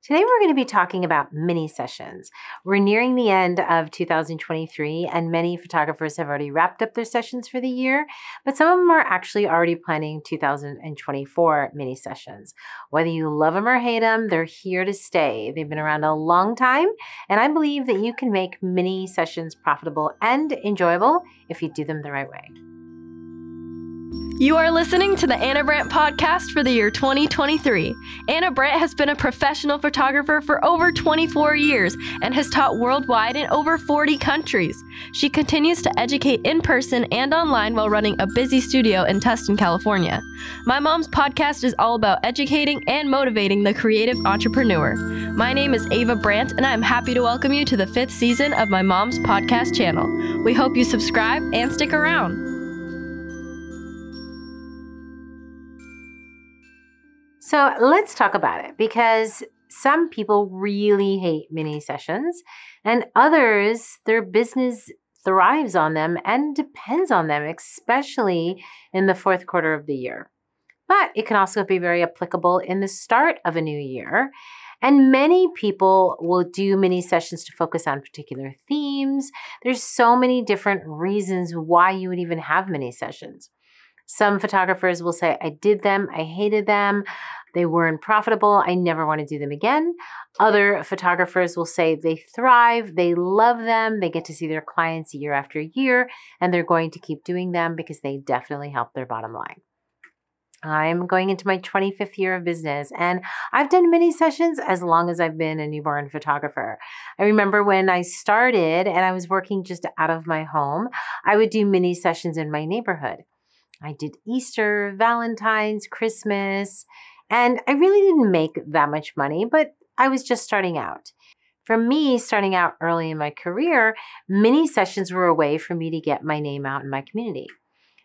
Today, we're going to be talking about mini sessions. We're nearing the end of 2023, and many photographers have already wrapped up their sessions for the year, but some of them are actually already planning 2024 mini sessions. Whether you love them or hate them, they're here to stay. They've been around a long time, and I believe that you can make mini sessions profitable and enjoyable if you do them the right way. You are listening to the Ana Brandt podcast for the year 2023. Ana Brandt has been a professional photographer for over 24 years and has taught worldwide in over 40 countries. She continues to educate in person and online while running a busy studio in Tustin, California. My mom's podcast is all about educating and motivating the creative entrepreneur. My name is Ava Brandt, and I'm happy to welcome you to the fifth season of my mom's podcast channel. We hope you subscribe and stick around. So let's talk about it because some people really hate mini sessions, and others, their business thrives on them and depends on them, especially in the fourth quarter of the year. But it can also be very applicable in the start of a new year. And many people will do mini sessions to focus on particular themes. There's so many different reasons why you would even have mini sessions. Some photographers will say, I did them, I hated them, they weren't profitable, I never want to do them again. Other photographers will say they thrive, they love them, they get to see their clients year after year, and they're going to keep doing them because they definitely help their bottom line. I'm going into my 25th year of business and I've done mini sessions as long as I've been a newborn photographer. I remember when I started and I was working just out of my home, I would do mini sessions in my neighborhood. I did Easter, Valentine's, Christmas, and I really didn't make that much money, but I was just starting out. For me, starting out early in my career, mini sessions were a way for me to get my name out in my community.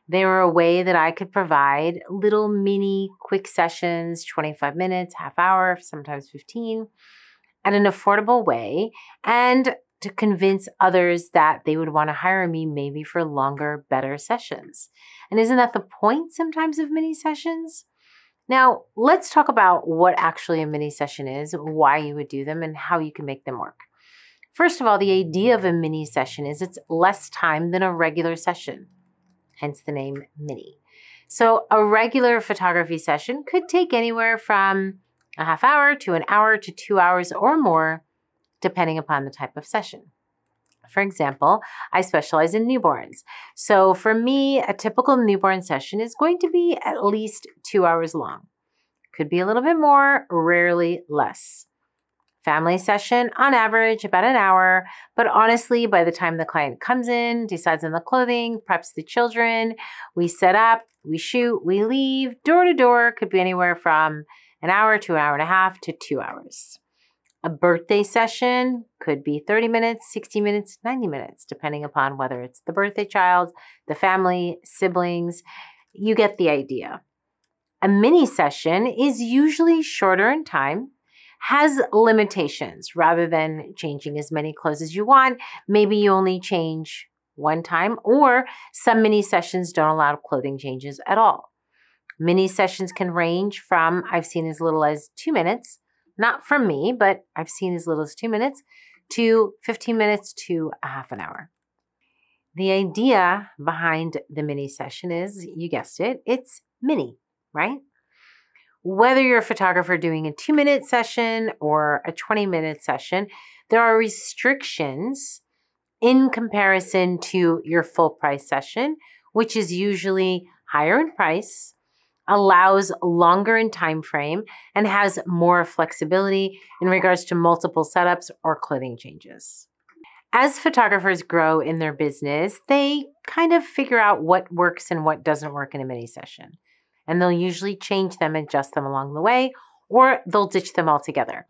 They were a way that I could provide little mini quick sessions, 25 minutes, half hour, sometimes 15, at an affordable way. And to convince others that they would want to hire me maybe for longer, better sessions. And isn't that the point sometimes of mini sessions? Now, let's talk about what actually a mini session is, why you would do them, and how you can make them work. First of all, the idea of a mini session is it's less time than a regular session, hence the name mini. So, a regular photography session could take anywhere from a half hour to an hour to two hours or more depending upon the type of session. For example, I specialize in newborns. So for me, a typical newborn session is going to be at least two hours long. Could be a little bit more, rarely less. Family session, on average, about an hour. But honestly, by the time the client comes in, decides on the clothing, preps the children, we set up, we shoot, we leave, door to door, could be anywhere from an hour to an hour and a half to two hours. A birthday session could be 30 minutes, 60 minutes, 90 minutes, depending upon whether it's the birthday child, the family, siblings. You get the idea. A mini session is usually shorter in time, has limitations rather than changing as many clothes as you want. Maybe you only change one time, or some mini sessions don't allow clothing changes at all. Mini sessions can range from, I've seen as little as two minutes not from me, but I've seen as little as two minutes to 15 minutes to a half an hour. The idea behind the mini session is you guessed it, it's mini, right? Whether you're a photographer doing a two minute session or a 20 minute session, there are restrictions in comparison to your full price session, which is usually higher in price allows longer in time frame and has more flexibility in regards to multiple setups or clothing changes. As photographers grow in their business, they kind of figure out what works and what doesn't work in a mini session. And they'll usually change them, adjust them along the way, or they'll ditch them altogether.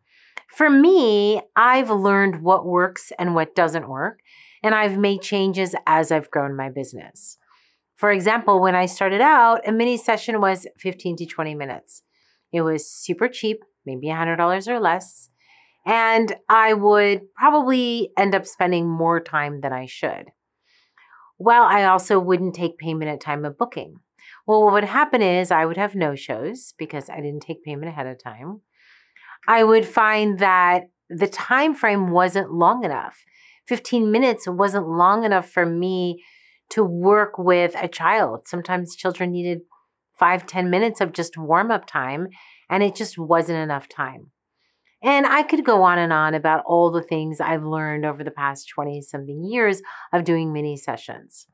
For me, I've learned what works and what doesn't work, and I've made changes as I've grown my business. For example, when I started out, a mini session was 15 to 20 minutes. It was super cheap, maybe $100 or less. And I would probably end up spending more time than I should. Well, I also wouldn't take payment at time of booking. Well, what would happen is I would have no shows because I didn't take payment ahead of time. I would find that the time frame wasn't long enough. 15 minutes wasn't long enough for me to work with a child. Sometimes children needed five, 10 minutes of just warm up time, and it just wasn't enough time. And I could go on and on about all the things I've learned over the past 20 something years of doing mini sessions.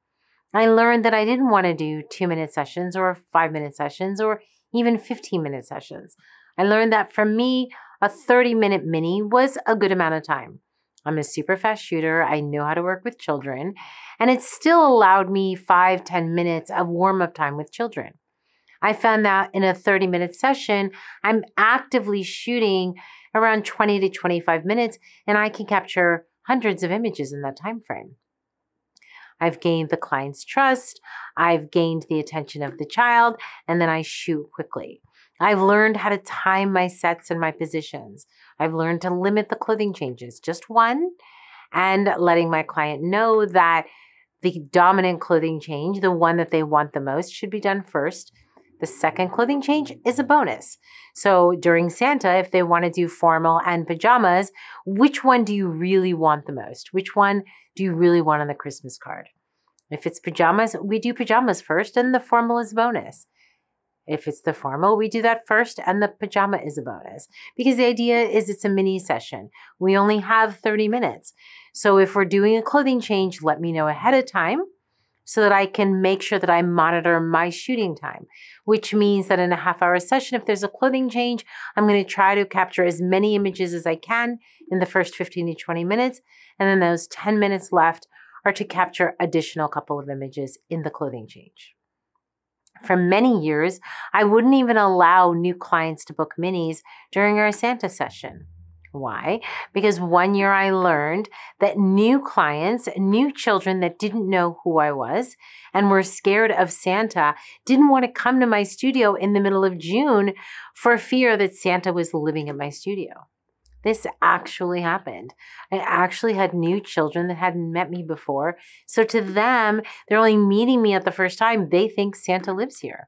I learned that I didn't want to do two minute sessions or five minute sessions or even 15 minute sessions. I learned that for me, a 30 minute mini was a good amount of time. I'm a super fast shooter. I know how to work with children, and it still allowed me five, 10 minutes of warm up time with children. I found that in a 30 minute session, I'm actively shooting around 20 to 25 minutes, and I can capture hundreds of images in that time frame. I've gained the client's trust, I've gained the attention of the child, and then I shoot quickly. I've learned how to time my sets and my positions. I've learned to limit the clothing changes, just one, and letting my client know that the dominant clothing change, the one that they want the most, should be done first. The second clothing change is a bonus. So during Santa, if they want to do formal and pajamas, which one do you really want the most? Which one do you really want on the Christmas card? If it's pajamas, we do pajamas first and the formal is bonus. If it's the formal, we do that first and the pajama is a bonus because the idea is it's a mini session. We only have 30 minutes. So if we're doing a clothing change, let me know ahead of time so that I can make sure that I monitor my shooting time, which means that in a half hour session, if there's a clothing change, I'm going to try to capture as many images as I can in the first 15 to 20 minutes. And then those 10 minutes left are to capture additional couple of images in the clothing change. For many years, I wouldn't even allow new clients to book minis during our Santa session. Why? Because one year I learned that new clients, new children that didn't know who I was and were scared of Santa didn't want to come to my studio in the middle of June for fear that Santa was living in my studio. This actually happened. I actually had new children that hadn't met me before. So to them, they're only meeting me at the first time. They think Santa lives here.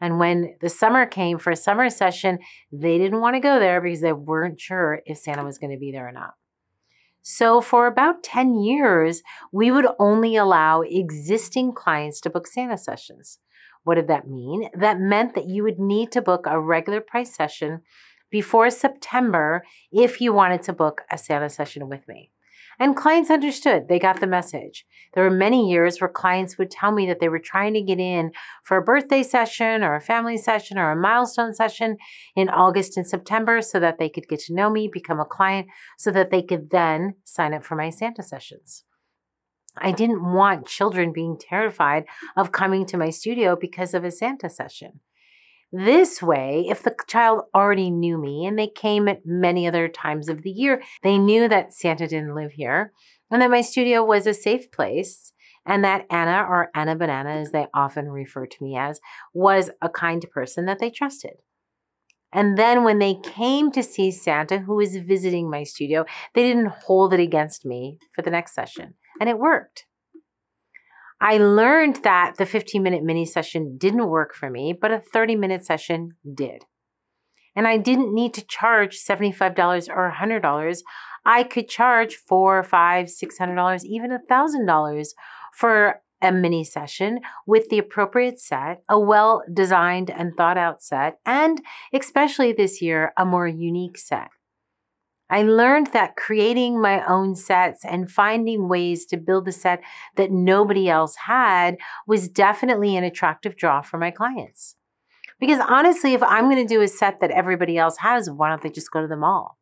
And when the summer came for a summer session, they didn't want to go there because they weren't sure if Santa was going to be there or not. So, for about 10 years, we would only allow existing clients to book Santa sessions. What did that mean? That meant that you would need to book a regular price session before September if you wanted to book a Santa session with me. And clients understood, they got the message. There were many years where clients would tell me that they were trying to get in for a birthday session or a family session or a milestone session in August and September so that they could get to know me, become a client, so that they could then sign up for my Santa sessions. I didn't want children being terrified of coming to my studio because of a Santa session. This way, if the child already knew me and they came at many other times of the year, they knew that Santa didn't live here and that my studio was a safe place and that Ana, or Ana Banana, as they often refer to me as, was a kind person that they trusted. And then when they came to see Santa, who was visiting my studio, they didn't hold it against me for the next session. And it worked. I learned that the 15 minute mini session didn't work for me, but a 30 minute session did. And I didn't need to charge $75 or $100. I could charge four, five, six hundred dollars, even a thousand dollars for a mini session with the appropriate set, a well designed and thought out set, and especially this year, a more unique set. I learned that creating my own sets and finding ways to build a set that nobody else had was definitely an attractive draw for my clients. Because honestly, if I'm going to do a set that everybody else has, why don't they just go to the mall?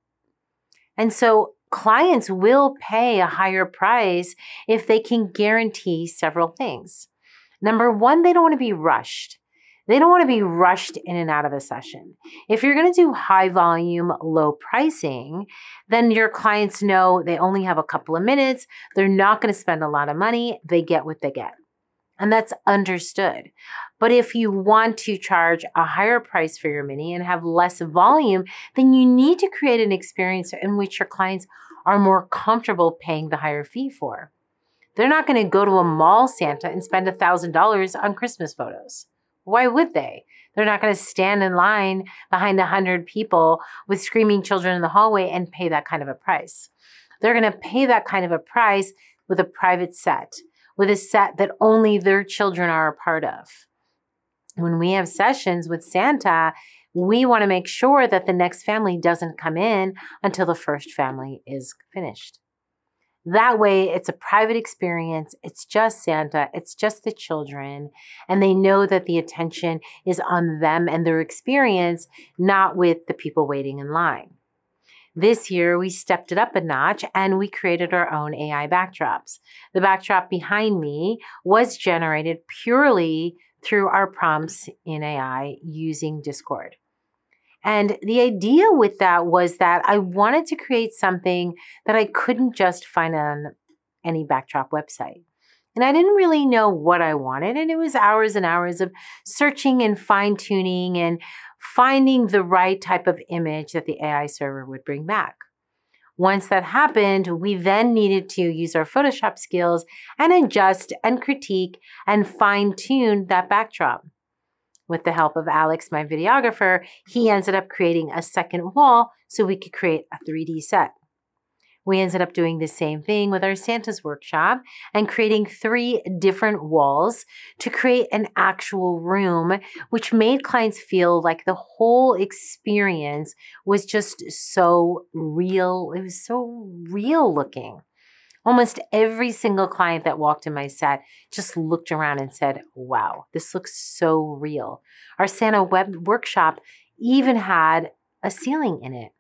And so clients will pay a higher price if they can guarantee several things. Number one, they don't want to be rushed. They don't want to be rushed in and out of a session. If you're going to do high volume, low pricing, then your clients know they only have a couple of minutes. They're not going to spend a lot of money. They get what they get. And that's understood. But if you want to charge a higher price for your mini and have less volume, then you need to create an experience in which your clients are more comfortable paying the higher fee for. They're not going to go to a mall Santa and spend $1,000 on Christmas photos. Why would they? They're not going to stand in line behind a hundred people with screaming children in the hallway and pay that kind of a price. They're going to pay that kind of a price with a private set, with a set that only their children are a part of. When we have sessions with Santa, we want to make sure that the next family doesn't come in until the first family is finished. That way, it's a private experience. It's just Santa. It's just the children. And they know that the attention is on them and their experience, not with the people waiting in line. This year, we stepped it up a notch and we created our own AI backdrops. The backdrop behind me was generated purely through our prompts in AI using Discord. And the idea with that was that I wanted to create something that I couldn't just find on any backdrop website. And I didn't really know what I wanted. And it was hours and hours of searching and fine tuning and finding the right type of image that the AI server would bring back. Once that happened, we then needed to use our Photoshop skills and adjust and critique and fine tune that backdrop. With the help of Alex, my videographer, he ended up creating a second wall so we could create a 3D set. We ended up doing the same thing with our Santa's workshop and creating three different walls to create an actual room, which made clients feel like the whole experience was just so real. It was so real looking. Almost every single client that walked in my set just looked around and said, Wow, this looks so real. Our Santa web workshop even had a ceiling in it.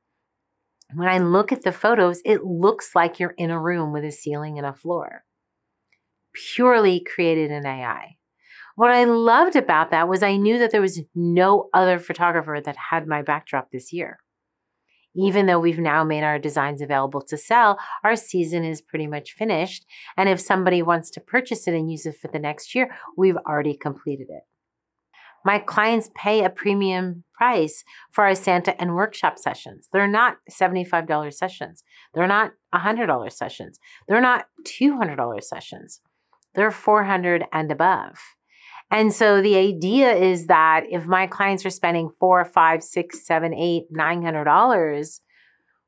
When I look at the photos, it looks like you're in a room with a ceiling and a floor. Purely created in AI. What I loved about that was I knew that there was no other photographer that had my backdrop this year even though we've now made our designs available to sell, our season is pretty much finished. And if somebody wants to purchase it and use it for the next year, we've already completed it. My clients pay a premium price for our Santa and workshop sessions. They're not $75 sessions. They're not $100 sessions. They're not $200 sessions. They're 400 and above. And so the idea is that if my clients are spending four, five, six, seven, eight, nine hundred dollars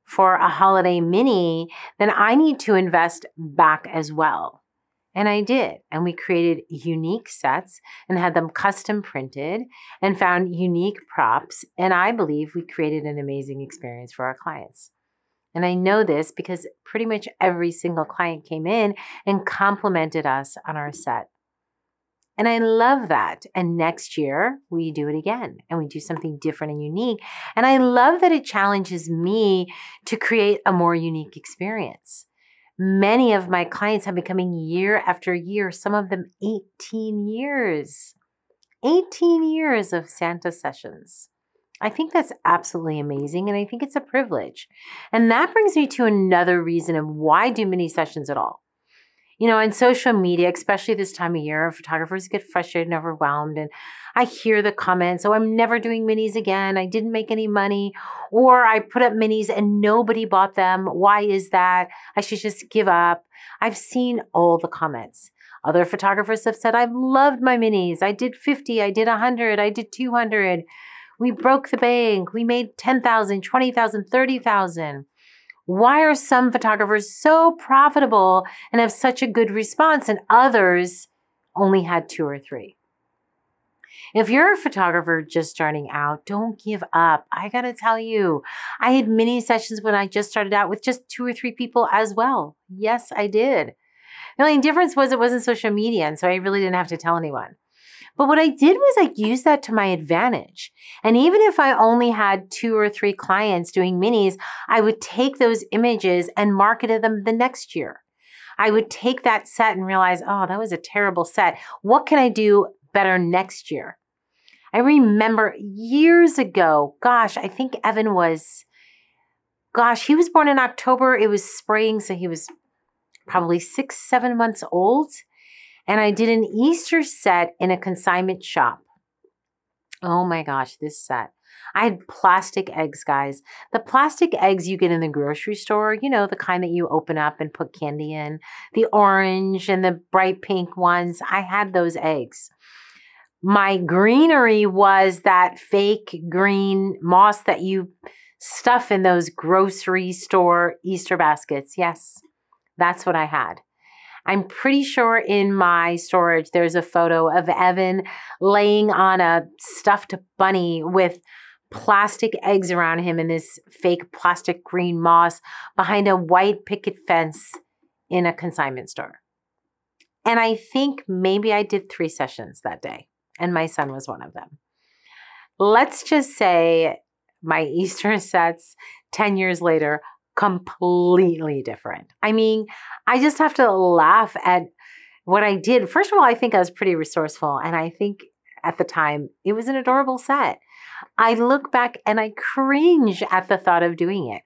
for a holiday mini, then I need to invest back as well. And I did. And we created unique sets and had them custom printed and found unique props. And I believe we created an amazing experience for our clients. And I know this because pretty much every single client came in and complimented us on our set. And I love that. And next year we do it again and we do something different and unique. And I love that it challenges me to create a more unique experience. Many of my clients have been coming year after year, some of them 18 years. 18 years of Santa sessions. I think that's absolutely amazing and I think it's a privilege. And that brings me to another reason of why do mini sessions at all? You know, on social media, especially this time of year, photographers get frustrated and overwhelmed. And I hear the comments, oh, I'm never doing minis again. I didn't make any money. Or I put up minis and nobody bought them. Why is that? I should just give up. I've seen all the comments. Other photographers have said, I've loved my minis. I did 50, I did 100, I did 200. We broke the bank. We made 10,000, 20,000, 30,000. Why are some photographers so profitable and have such a good response and others only had two or three? If you're a photographer just starting out, don't give up. I got to tell you, I had many sessions when I just started out with just two or three people as well. Yes, I did. The only difference was it wasn't social media, and so I really didn't have to tell anyone. But what I did was I used that to my advantage. And even if I only had two or three clients doing minis, I would take those images and market them the next year. I would take that set and realize, oh, that was a terrible set. What can I do better next year? I remember years ago, gosh, I think Evan was, gosh, he was born in October. It was spring, so he was probably six, seven months old and I did an Easter set in a consignment shop. Oh my gosh, this set. I had plastic eggs, guys. The plastic eggs you get in the grocery store, you know, the kind that you open up and put candy in, the orange and the bright pink ones. I had those eggs. My greenery was that fake green moss that you stuff in those grocery store Easter baskets. Yes, that's what I had. I'm pretty sure in my storage there's a photo of Evan laying on a stuffed bunny with plastic eggs around him in this fake plastic green moss behind a white picket fence in a consignment store. And I think maybe I did three sessions that day, and my son was one of them. Let's just say my Easter sets 10 years later, completely different. I mean, I just have to laugh at what I did. First of all, I think I was pretty resourceful, and I think at the time it was an adorable set. I look back and I cringe at the thought of doing it.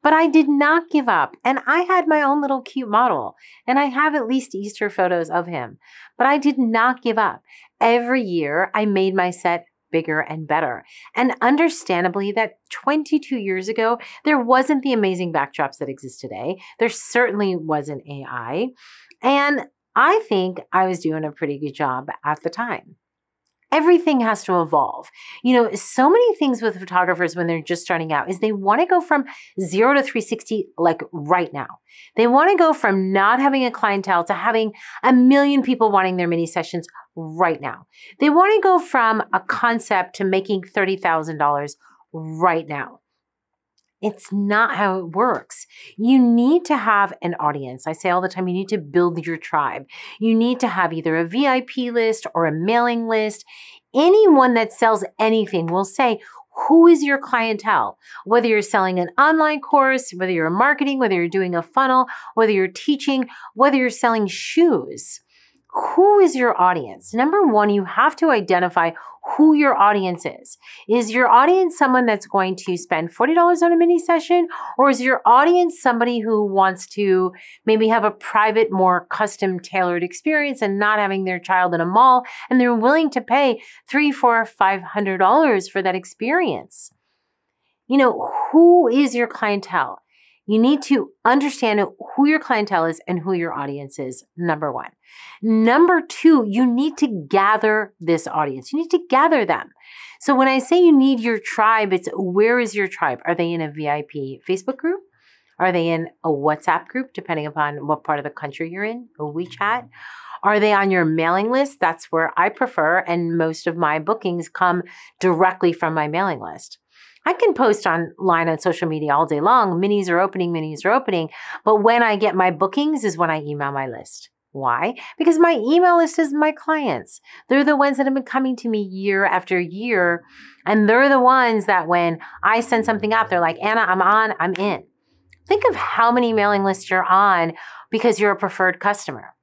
But I did not give up. And I had my own little cute model. And I have at least Easter photos of him. But I did not give up. Every year, I made my set bigger and better. And understandably, that 22 years ago, there wasn't the amazing backdrops that exist today. There certainly wasn't AI. And I think I was doing a pretty good job at the time everything has to evolve. You know, so many things with photographers when they're just starting out is they want to go from zero to 360 like right now. They want to go from not having a clientele to having a million people wanting their mini sessions right now. They want to go from a concept to making $30,000 right now. It's not how it works. You need to have an audience. I say all the time, you need to build your tribe. You need to have either a VIP list or a mailing list. Anyone that sells anything will say, who is your clientele? Whether you're selling an online course, whether you're marketing, whether you're doing a funnel, whether you're teaching, whether you're selling shoes who is your audience? Number one, you have to identify who your audience is. Is your audience someone that's going to spend $40 on a mini session? Or is your audience somebody who wants to maybe have a private, more custom tailored experience and not having their child in a mall and they're willing to pay three, four, five hundred dollars for that experience? You know, who is your clientele? You need to understand who your clientele is and who your audience is, number one. Number two, you need to gather this audience. You need to gather them. So when I say you need your tribe, it's where is your tribe? Are they in a VIP Facebook group? Are they in a WhatsApp group, depending upon what part of the country you're in, a WeChat? Are they on your mailing list? That's where I prefer, and most of my bookings come directly from my mailing list. I can post online on social media all day long. Minis are opening, minis are opening. But when I get my bookings is when I email my list. Why? Because my email list is my clients. They're the ones that have been coming to me year after year. And they're the ones that when I send something out, they're like, Ana, I'm on, I'm in. Think of how many mailing lists you're on because you're a preferred customer.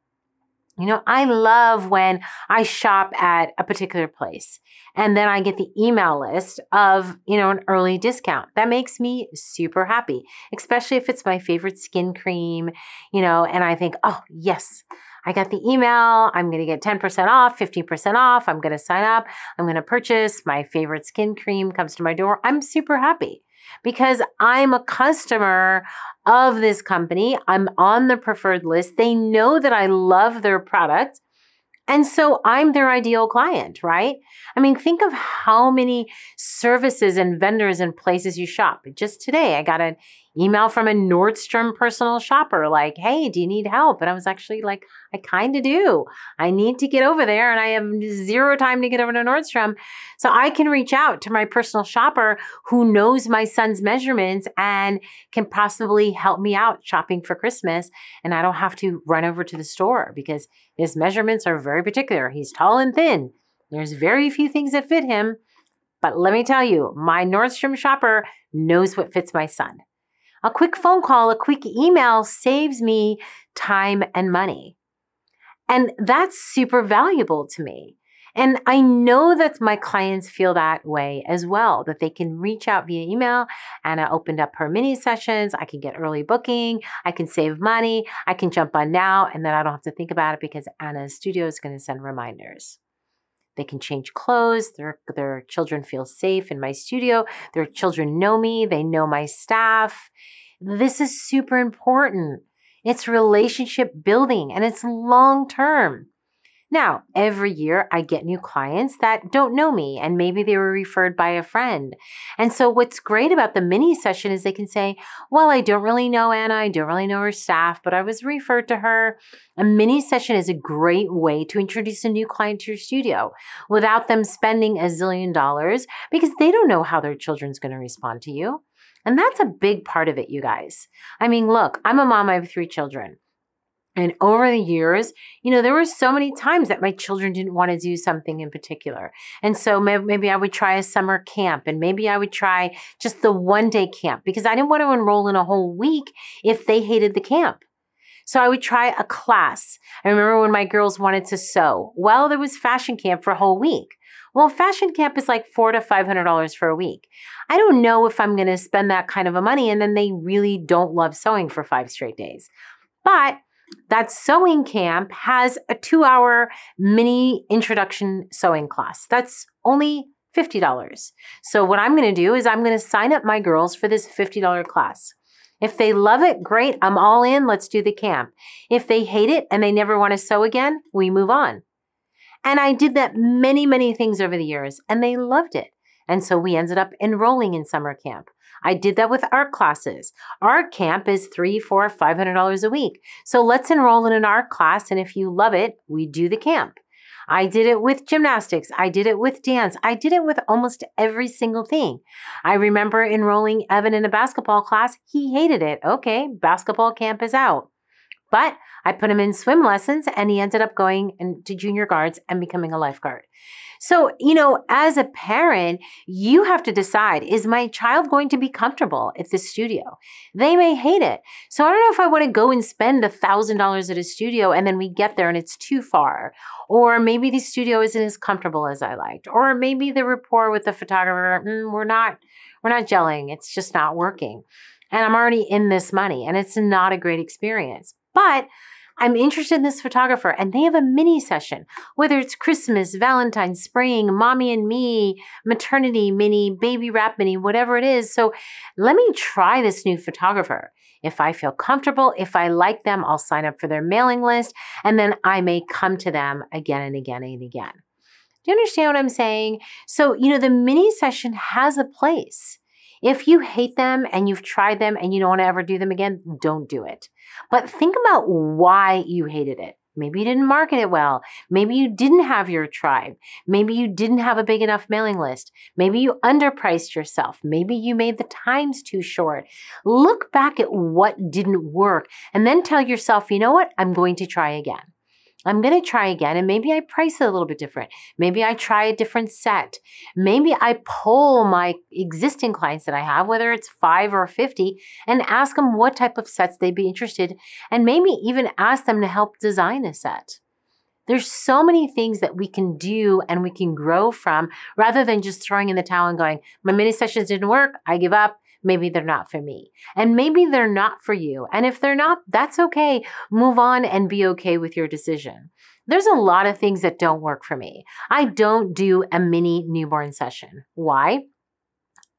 You know, I love when I shop at a particular place and then I get the email list of, you know, an early discount. That makes me super happy, especially if it's my favorite skin cream, you know, and I think, oh, yes, I got the email. I'm going to get 10% off, 15% off. I'm going to sign up. I'm going to purchase my favorite skin cream comes to my door. I'm super happy because I'm a customer of this company. I'm on the preferred list. They know that I love their product. And so I'm their ideal client, right? I mean, think of how many services and vendors and places you shop. Just today, I got an email from a Nordstrom personal shopper like, hey, do you need help? And I was actually like, I kind of do. I need to get over there and I have zero time to get over to Nordstrom. So I can reach out to my personal shopper who knows my son's measurements and can possibly help me out shopping for Christmas. And I don't have to run over to the store because his measurements are very particular. He's tall and thin. There's very few things that fit him. But let me tell you, my Nordstrom shopper knows what fits my son. A quick phone call, a quick email saves me time and money. And that's super valuable to me. And I know that my clients feel that way as well, that they can reach out via email. Ana opened up her mini sessions. I can get early booking. I can save money. I can jump on now, and then I don't have to think about it because Ana's studio is going to send reminders. They can change clothes. Their, their children feel safe in my studio. Their children know me. They know my staff. This is super important. It's relationship building and it's long term. Now, every year I get new clients that don't know me and maybe they were referred by a friend. And so what's great about the mini session is they can say, well, I don't really know Ana. I don't really know her staff, but I was referred to her. A mini session is a great way to introduce a new client to your studio without them spending a zillion dollars because they don't know how their children's going to respond to you. And that's a big part of it, you guys. I mean, look, I'm a mom, I have three children. And over the years, you know, there were so many times that my children didn't want to do something in particular. And so maybe I would try a summer camp and maybe I would try just the one day camp because I didn't want to enroll in a whole week if they hated the camp. So I would try a class. I remember when my girls wanted to sew. Well, there was fashion camp for a whole week. Well, fashion camp is like four to five hundred dollars for a week. I don't know if I'm going to spend that kind of a money, and then they really don't love sewing for five straight days. But that sewing camp has a two hour mini introduction sewing class. That's only $50. So, what I'm going to do is I'm going to sign up my girls for this $50 class. If they love it, great, I'm all in, let's do the camp. If they hate it and they never want to sew again, we move on. And I did that many, many things over the years, and they loved it. And so we ended up enrolling in summer camp. I did that with art classes. Art camp is three, four, five hundred dollars a week. So let's enroll in an art class, and if you love it, we do the camp. I did it with gymnastics. I did it with dance. I did it with almost every single thing. I remember enrolling Evan in a basketball class. He hated it. Okay, basketball camp is out. But I put him in swim lessons and he ended up going into junior guards and becoming a lifeguard. So, you know, as a parent, you have to decide is my child going to be comfortable at the studio? They may hate it. So, I don't know if I want to go and spend a $1,000 at a studio and then we get there and it's too far. Or maybe the studio isn't as comfortable as I liked. Or maybe the rapport with the photographer, mm, we're not we're not gelling. It's just not working. And I'm already in this money and it's not a great experience. But I'm interested in this photographer and they have a mini session, whether it's Christmas, Valentine's, spring, mommy and me, maternity mini, baby wrap mini, whatever it is. So let me try this new photographer. If I feel comfortable, if I like them, I'll sign up for their mailing list and then I may come to them again and again and again. Do you understand what I'm saying? So, you know, the mini session has a place. If you hate them and you've tried them and you don't want to ever do them again, don't do it. But think about why you hated it. Maybe you didn't market it well. Maybe you didn't have your tribe. Maybe you didn't have a big enough mailing list. Maybe you underpriced yourself. Maybe you made the times too short. Look back at what didn't work and then tell yourself, you know what? I'm going to try again. I'm going to try again and maybe I price it a little bit different. Maybe I try a different set. Maybe I pull my existing clients that I have, whether it's five or 50, and ask them what type of sets they'd be interested and maybe even ask them to help design a set. There's so many things that we can do and we can grow from rather than just throwing in the towel and going, my mini sessions didn't work. I give up maybe they're not for me. And maybe they're not for you. And if they're not, that's okay. Move on and be okay with your decision. There's a lot of things that don't work for me. I don't do a mini newborn session. Why?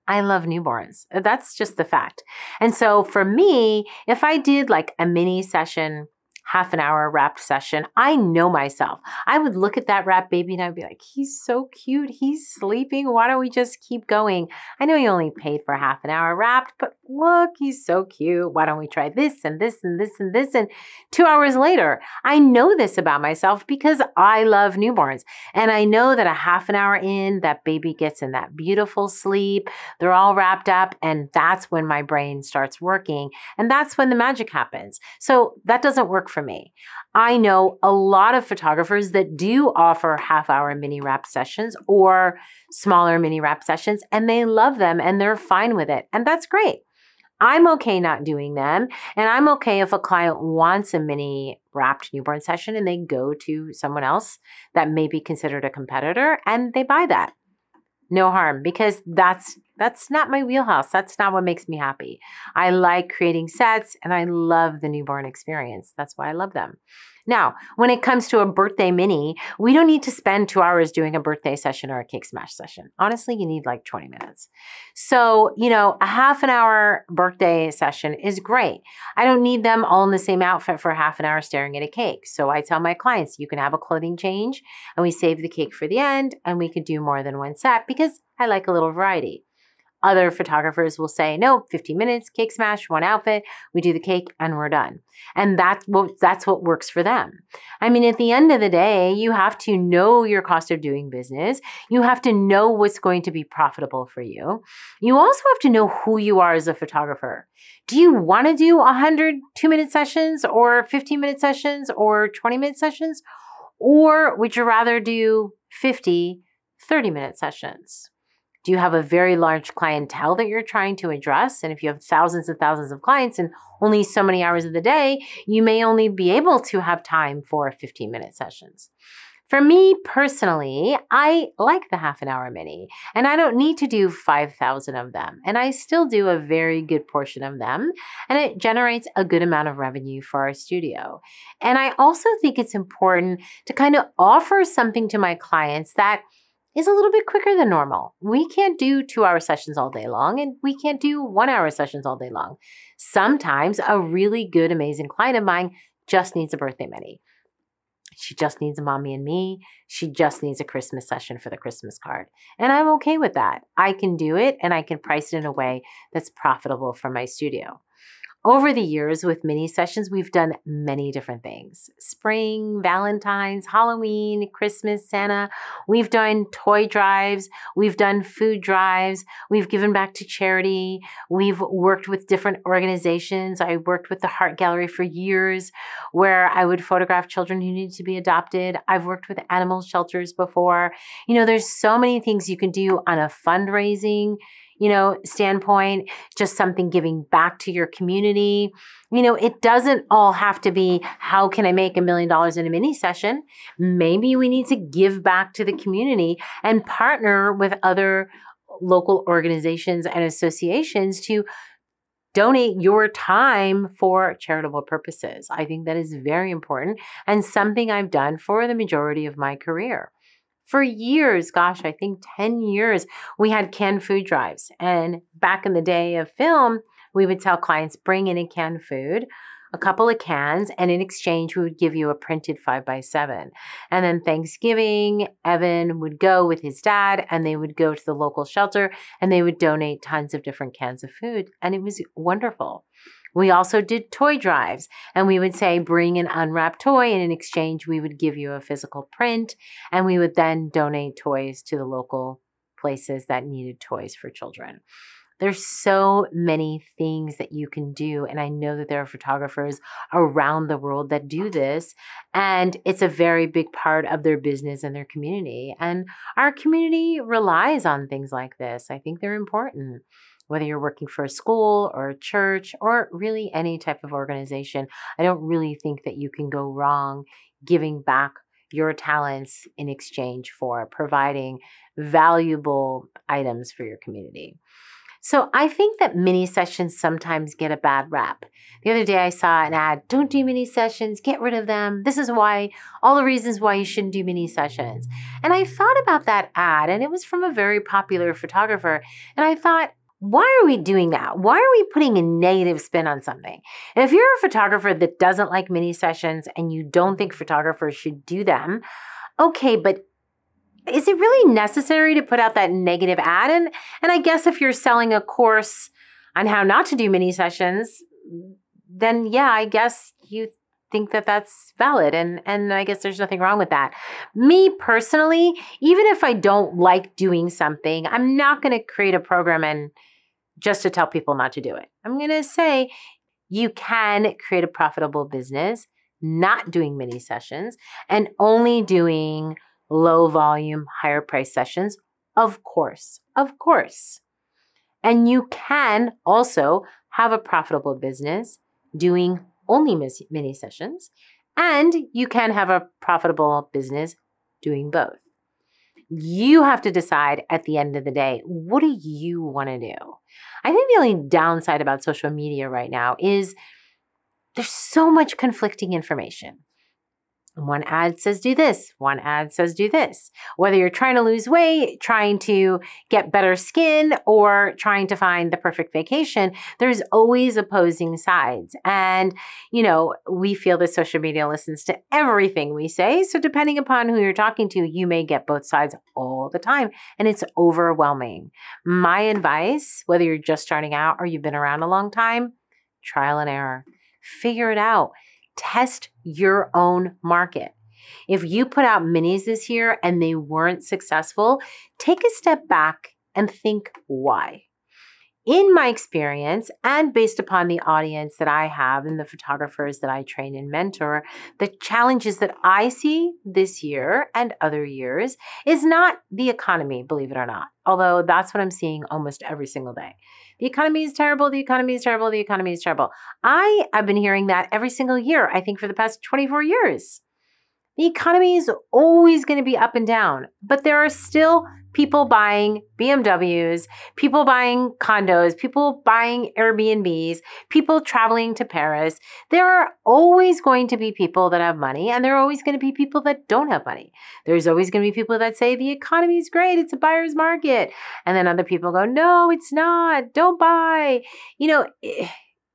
I love newborns. That's just the fact. And so for me, if I did like a mini session, half an hour wrapped session, I know myself. I would look at that wrapped baby and I'd be like, he's so cute. He's sleeping. Why don't we just keep going? I know he only paid for half an hour wrapped, but look, he's so cute. Why don't we try this and this and this and this? And two hours later, I know this about myself because I love newborns. And I know that a half an hour in, that baby gets in that beautiful sleep. They're all wrapped up. And that's when my brain starts working. And that's when the magic happens. So that doesn't work for me. I know a lot of photographers that do offer half hour mini wrap sessions or smaller mini wrap sessions, and they love them and they're fine with it. And that's great. I'm okay not doing them. And I'm okay if a client wants a mini wrapped newborn session and they go to someone else that may be considered a competitor and they buy that. No harm because that's That's not my wheelhouse. That's not what makes me happy. I like creating sets and I love the newborn experience. That's why I love them. Now, when it comes to a birthday mini, we don't need to spend two hours doing a birthday session or a cake smash session. Honestly, you need like 20 minutes. So, you know, a half an hour birthday session is great. I don't need them all in the same outfit for half an hour staring at a cake. So I tell my clients, you can have a clothing change and we save the cake for the end and we could do more than one set because I like a little variety. Other photographers will say, no, 15 minutes, cake smash, one outfit, we do the cake and we're done. And that's what, that's what works for them. I mean, at the end of the day, you have to know your cost of doing business. You have to know what's going to be profitable for you. You also have to know who you are as a photographer. Do you want to do 100 two minute sessions or 15 minute sessions or 20 minute sessions? Or would you rather do 50 30 minute sessions? Do you have a very large clientele that you're trying to address? And if you have thousands and thousands of clients and only so many hours of the day, you may only be able to have time for 15 minute sessions. For me personally, I like the half an hour mini and I don't need to do 5,000 of them. And I still do a very good portion of them and it generates a good amount of revenue for our studio. And I also think it's important to kind of offer something to my clients that is a little bit quicker than normal. We can't do two hour sessions all day long, and we can't do one hour sessions all day long. Sometimes a really good, amazing client of mine just needs a birthday mini. She just needs a mommy and me. She just needs a Christmas session for the Christmas card. And I'm okay with that. I can do it and I can price it in a way that's profitable for my studio. Over the years with mini sessions, we've done many different things spring, Valentine's, Halloween, Christmas, Santa. We've done toy drives. We've done food drives. We've given back to charity. We've worked with different organizations. I worked with the Heart Gallery for years where I would photograph children who needed to be adopted. I've worked with animal shelters before. You know, there's so many things you can do on a fundraising you know, standpoint, just something giving back to your community. You know, it doesn't all have to be how can I make a million dollars in a mini session? Maybe we need to give back to the community and partner with other local organizations and associations to donate your time for charitable purposes. I think that is very important and something I've done for the majority of my career for years, gosh, I think 10 years, we had canned food drives. And back in the day of film, we would tell clients, bring in a canned food, a couple of cans, and in exchange, we would give you a printed five by seven. And then Thanksgiving, Evan would go with his dad and they would go to the local shelter and they would donate tons of different cans of food. And it was wonderful. We also did toy drives, and we would say, bring an unwrapped toy, and in exchange, we would give you a physical print, and we would then donate toys to the local places that needed toys for children. There's so many things that you can do. And I know that there are photographers around the world that do this. And it's a very big part of their business and their community. And our community relies on things like this. I think they're important whether you're working for a school or a church or really any type of organization. I don't really think that you can go wrong giving back your talents in exchange for providing valuable items for your community. So I think that mini sessions sometimes get a bad rap. The other day I saw an ad, don't do mini sessions, get rid of them. This is why, all the reasons why you shouldn't do mini sessions. And I thought about that ad, and it was from a very popular photographer. And I thought, why are we doing that? Why are we putting a negative spin on something? And if you're a photographer that doesn't like mini sessions and you don't think photographers should do them, okay, but is it really necessary to put out that negative ad? And, and I guess if you're selling a course on how not to do mini sessions, then yeah, I guess you think that that's valid and and I guess there's nothing wrong with that. Me personally, even if I don't like doing something, I'm not going to create a program and just to tell people not to do it. I'm going to say you can create a profitable business not doing mini sessions and only doing low volume, higher price sessions. Of course, of course. And you can also have a profitable business doing only mini sessions, and you can have a profitable business doing both. You have to decide at the end of the day, what do you want to do? I think the only downside about social media right now is there's so much conflicting information. One ad says do this, one ad says do this. Whether you're trying to lose weight, trying to get better skin, or trying to find the perfect vacation, there's always opposing sides. And, you know, we feel that social media listens to everything we say. So, depending upon who you're talking to, you may get both sides all the time. And it's overwhelming. My advice, whether you're just starting out or you've been around a long time, trial and error. Figure it out test your own market. If you put out minis this year and they weren't successful, take a step back and think why. In my experience, and based upon the audience that I have and the photographers that I train and mentor, the challenges that I see this year and other years is not the economy, believe it or not, although that's what I'm seeing almost every single day. The economy is terrible. The economy is terrible. The economy is terrible. I have been hearing that every single year, I think for the past 24 years. The economy is always going to be up and down, but there are still people buying BMWs, people buying condos, people buying Airbnbs, people traveling to Paris. There are always going to be people that have money, and there are always going to be people that don't have money. There's always going to be people that say the economy is great, it's a buyer's market. And then other people go, no, it's not, don't buy. You know, eh,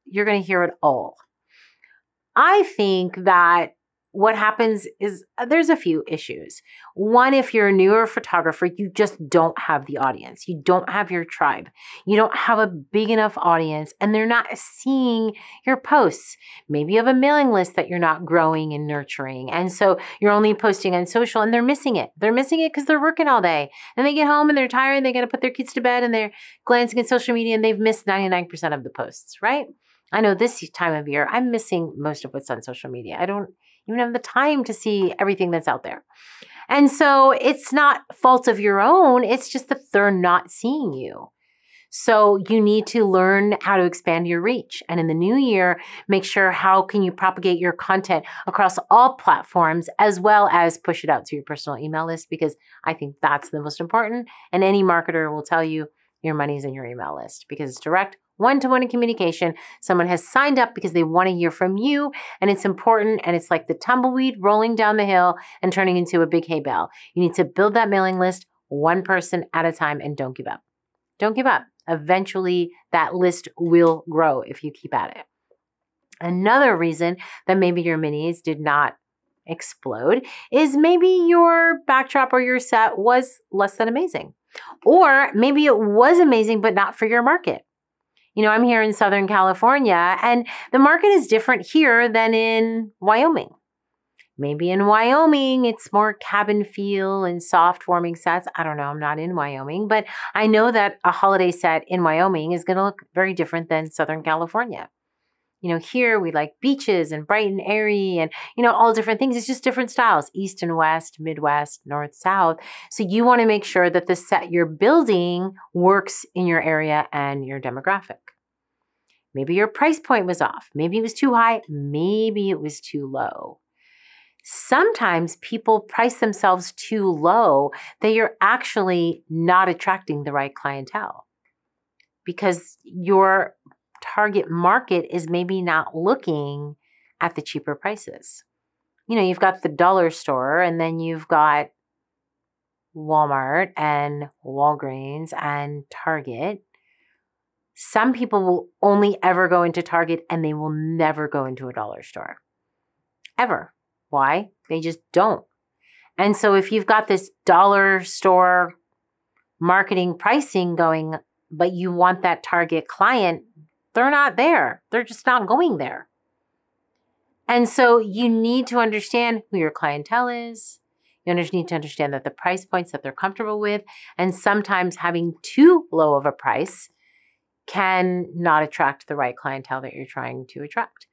you're going to hear it all. I think that what happens is uh, there's a few issues. One, if you're a newer photographer, you just don't have the audience. You don't have your tribe. You don't have a big enough audience, and they're not seeing your posts. Maybe you have a mailing list that you're not growing and nurturing. And so you're only posting on social and they're missing it. They're missing it because they're working all day. And they get home and they're tired and they got to put their kids to bed and they're glancing at social media and they've missed 99% of the posts, right? I know this time of year, I'm missing most of what's on social media. I don't even have the time to see everything that's out there. And so it's not fault of your own, it's just that they're not seeing you. So you need to learn how to expand your reach. And in the new year, make sure how can you propagate your content across all platforms as well as push it out to your personal email list because I think that's the most important. And any marketer will tell you your money's in your email list because it's direct one to one communication. Someone has signed up because they want to hear from you, and it's important. And it's like the tumbleweed rolling down the hill and turning into a big hay bale. You need to build that mailing list one person at a time and don't give up. Don't give up. Eventually, that list will grow if you keep at it. Another reason that maybe your minis did not explode is maybe your backdrop or your set was less than amazing. Or maybe it was amazing, but not for your market. You know, I'm here in Southern California, and the market is different here than in Wyoming. Maybe in Wyoming, it's more cabin feel and soft warming sets. I don't know. I'm not in Wyoming, but I know that a holiday set in Wyoming is going to look very different than Southern California. You know, here we like beaches and bright and airy and, you know, all different things. It's just different styles east and west, midwest, north, south. So you want to make sure that the set you're building works in your area and your demographic. Maybe your price point was off. Maybe it was too high. Maybe it was too low. Sometimes people price themselves too low that you're actually not attracting the right clientele because your target market is maybe not looking at the cheaper prices. You know, you've got the dollar store and then you've got Walmart and Walgreens and Target some people will only ever go into Target and they will never go into a dollar store. Ever. Why? They just don't. And so if you've got this dollar store marketing pricing going, but you want that target client, they're not there. They're just not going there. And so you need to understand who your clientele is. You need to understand that the price points that they're comfortable with, and sometimes having too low of a price can not attract the right clientele that you're trying to attract.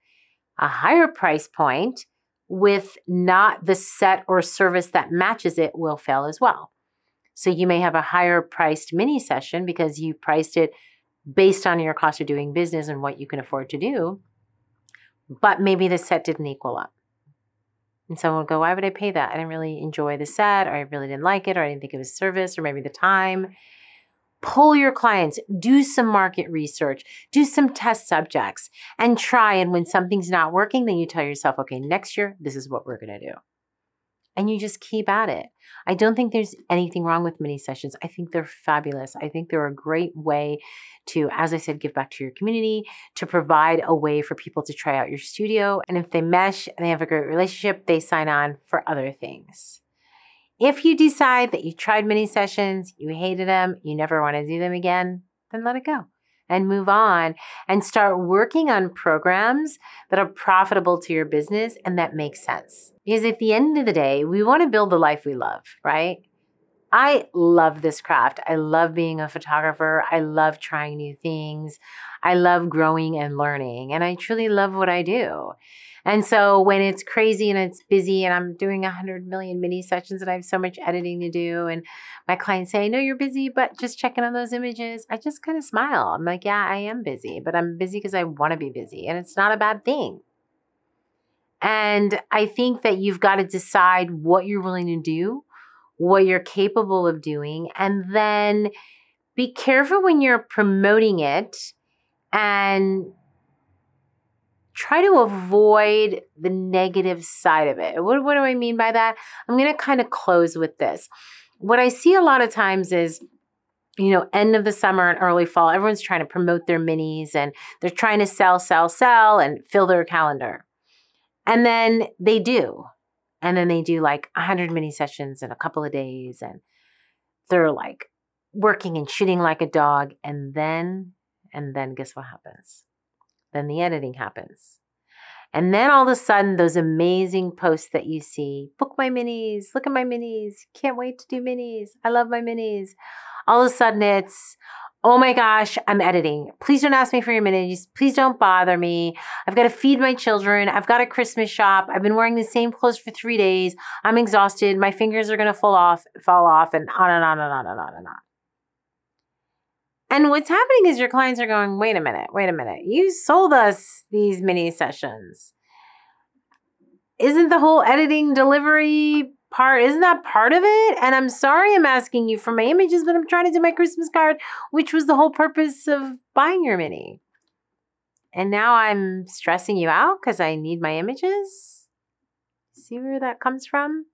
A higher price point with not the set or service that matches it will fail as well. So you may have a higher priced mini session because you priced it based on your cost of doing business and what you can afford to do, but maybe the set didn't equal up. And someone will go, Why would I pay that? I didn't really enjoy the set, or I really didn't like it, or I didn't think it was service, or maybe the time. Pull your clients, do some market research, do some test subjects, and try. And when something's not working, then you tell yourself, okay, next year, this is what we're going to do and you just keep at it. I don't think there's anything wrong with mini sessions. I think they're fabulous. I think they're a great way to, as I said, give back to your community, to provide a way for people to try out your studio. And if they mesh and they have a great relationship, they sign on for other things. If you decide that you tried mini sessions, you hated them, you never want to do them again, then let it go and move on and start working on programs that are profitable to your business and that make sense. Because at the end of the day, we want to build the life we love, right? I love this craft. I love being a photographer. I love trying new things. I love growing and learning. And I truly love what I do. And so when it's crazy and it's busy and I'm doing a hundred million mini sessions and I have so much editing to do and my clients say, I know you're busy, but just checking on those images, I just kind of smile. I'm like, yeah, I am busy, but I'm busy because I want to be busy and it's not a bad thing. And I think that you've got to decide what you're willing to do, what you're capable of doing, and then be careful when you're promoting it and try to avoid the negative side of it. What, what do I mean by that? I'm going to kind of close with this. What I see a lot of times is, you know, end of the summer and early fall, everyone's trying to promote their minis and they're trying to sell, sell, sell and fill their calendar. And then they do. And then they do like 100 mini sessions in a couple of days and they're like working and shooting like a dog. And then, and then guess what happens? Then the editing happens. And then all of a sudden, those amazing posts that you see book my minis, look at my minis, can't wait to do minis, I love my minis. All of a sudden, it's, oh my gosh, I'm editing. Please don't ask me for your minis. Please don't bother me. I've got to feed my children. I've got a Christmas shop. I've been wearing the same clothes for three days. I'm exhausted. My fingers are going to fall off, fall off, and on and on and on and on and on. And what's happening is your clients are going, wait a minute, wait a minute. You sold us these mini sessions. Isn't the whole editing delivery part, isn't that part of it? And I'm sorry I'm asking you for my images, but I'm trying to do my Christmas card, which was the whole purpose of buying your mini. And now I'm stressing you out because I need my images. See where that comes from?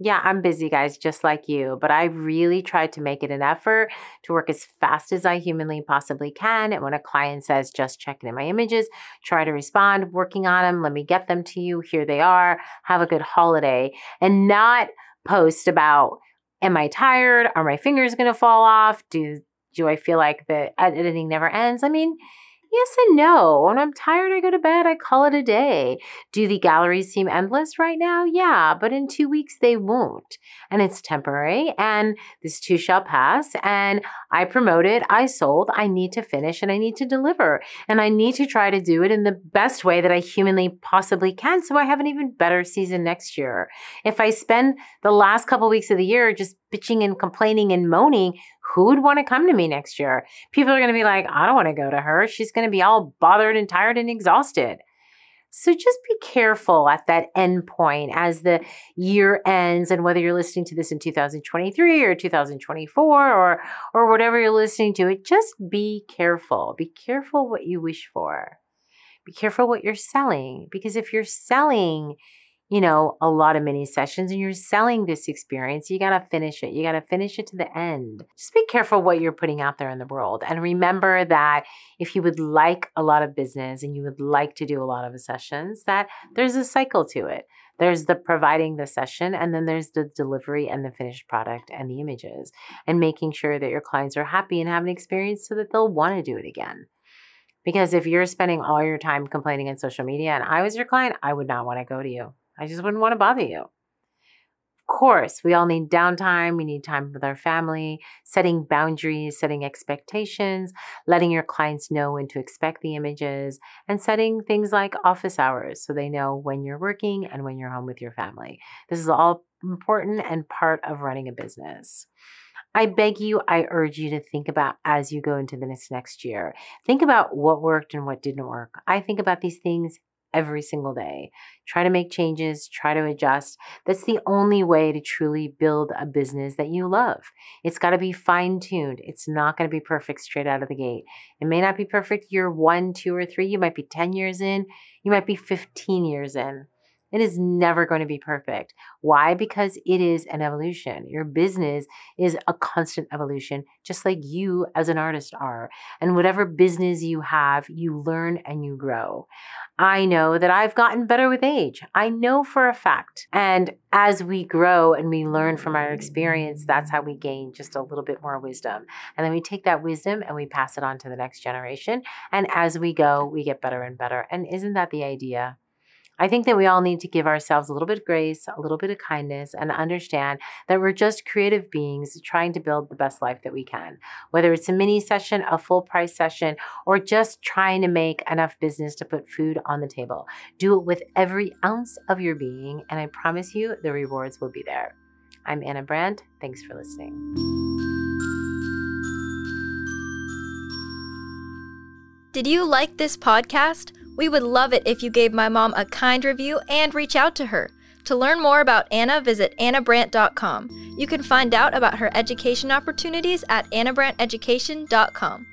Yeah, I'm busy, guys, just like you, but I really tried to make it an effort to work as fast as I humanly possibly can. And when a client says, just checking in my images, try to respond, working on them, let me get them to you. Here they are. Have a good holiday. And not post about, am I tired? Are my fingers going to fall off? Do, do I feel like the editing never ends? I mean, Yes and no. When I'm tired, I go to bed, I call it a day. Do the galleries seem endless right now? Yeah, but in two weeks they won't. And it's temporary, and this too shall pass. And I promoted, I sold, I need to finish, and I need to deliver. And I need to try to do it in the best way that I humanly possibly can so I have an even better season next year. If I spend the last couple weeks of the year just bitching and complaining and moaning, who would want to come to me next year? People are going to be like, I don't want to go to her. She's going to be all bothered and tired and exhausted. So just be careful at that end point as the year ends and whether you're listening to this in 2023 or 2024 or or whatever you're listening to it just be careful. Be careful what you wish for. Be careful what you're selling because if you're selling you know, a lot of mini sessions and you're selling this experience, you got to finish it. You got to finish it to the end. Just be careful what you're putting out there in the world. And remember that if you would like a lot of business and you would like to do a lot of sessions, that there's a cycle to it. There's the providing the session, and then there's the delivery and the finished product and the images, and making sure that your clients are happy and have an experience so that they'll want to do it again. Because if you're spending all your time complaining on social media and I was your client, I would not want to go to you. I just wouldn't want to bother you. Of course, we all need downtime. We need time with our family, setting boundaries, setting expectations, letting your clients know when to expect the images, and setting things like office hours so they know when you're working and when you're home with your family. This is all important and part of running a business. I beg you, I urge you to think about as you go into next next year. Think about what worked and what didn't work. I think about these things every single day. Try to make changes, try to adjust. That's the only way to truly build a business that you love. It's got to be fine tuned. It's not going to be perfect straight out of the gate. It may not be perfect year one, two, or three. You might be 10 years in, you might be 15 years in. It is never going to be perfect. Why? Because it is an evolution. Your business is a constant evolution, just like you as an artist are. And whatever business you have, you learn and you grow. I know that I've gotten better with age. I know for a fact. And as we grow and we learn from our experience, that's how we gain just a little bit more wisdom. And then we take that wisdom and we pass it on to the next generation. And as we go, we get better and better. And isn't that the idea? I think that we all need to give ourselves a little bit of grace, a little bit of kindness, and understand that we're just creative beings trying to build the best life that we can. Whether it's a mini session, a full price session, or just trying to make enough business to put food on the table. Do it with every ounce of your being, and I promise you the rewards will be there. I'm Ana Brandt. Thanks for listening. Did you like this podcast? We would love it if you gave my mom a kind review and reach out to her. To learn more about Ana, visit anabrandt.com. You can find out about her education opportunities at anabrandteducation.com.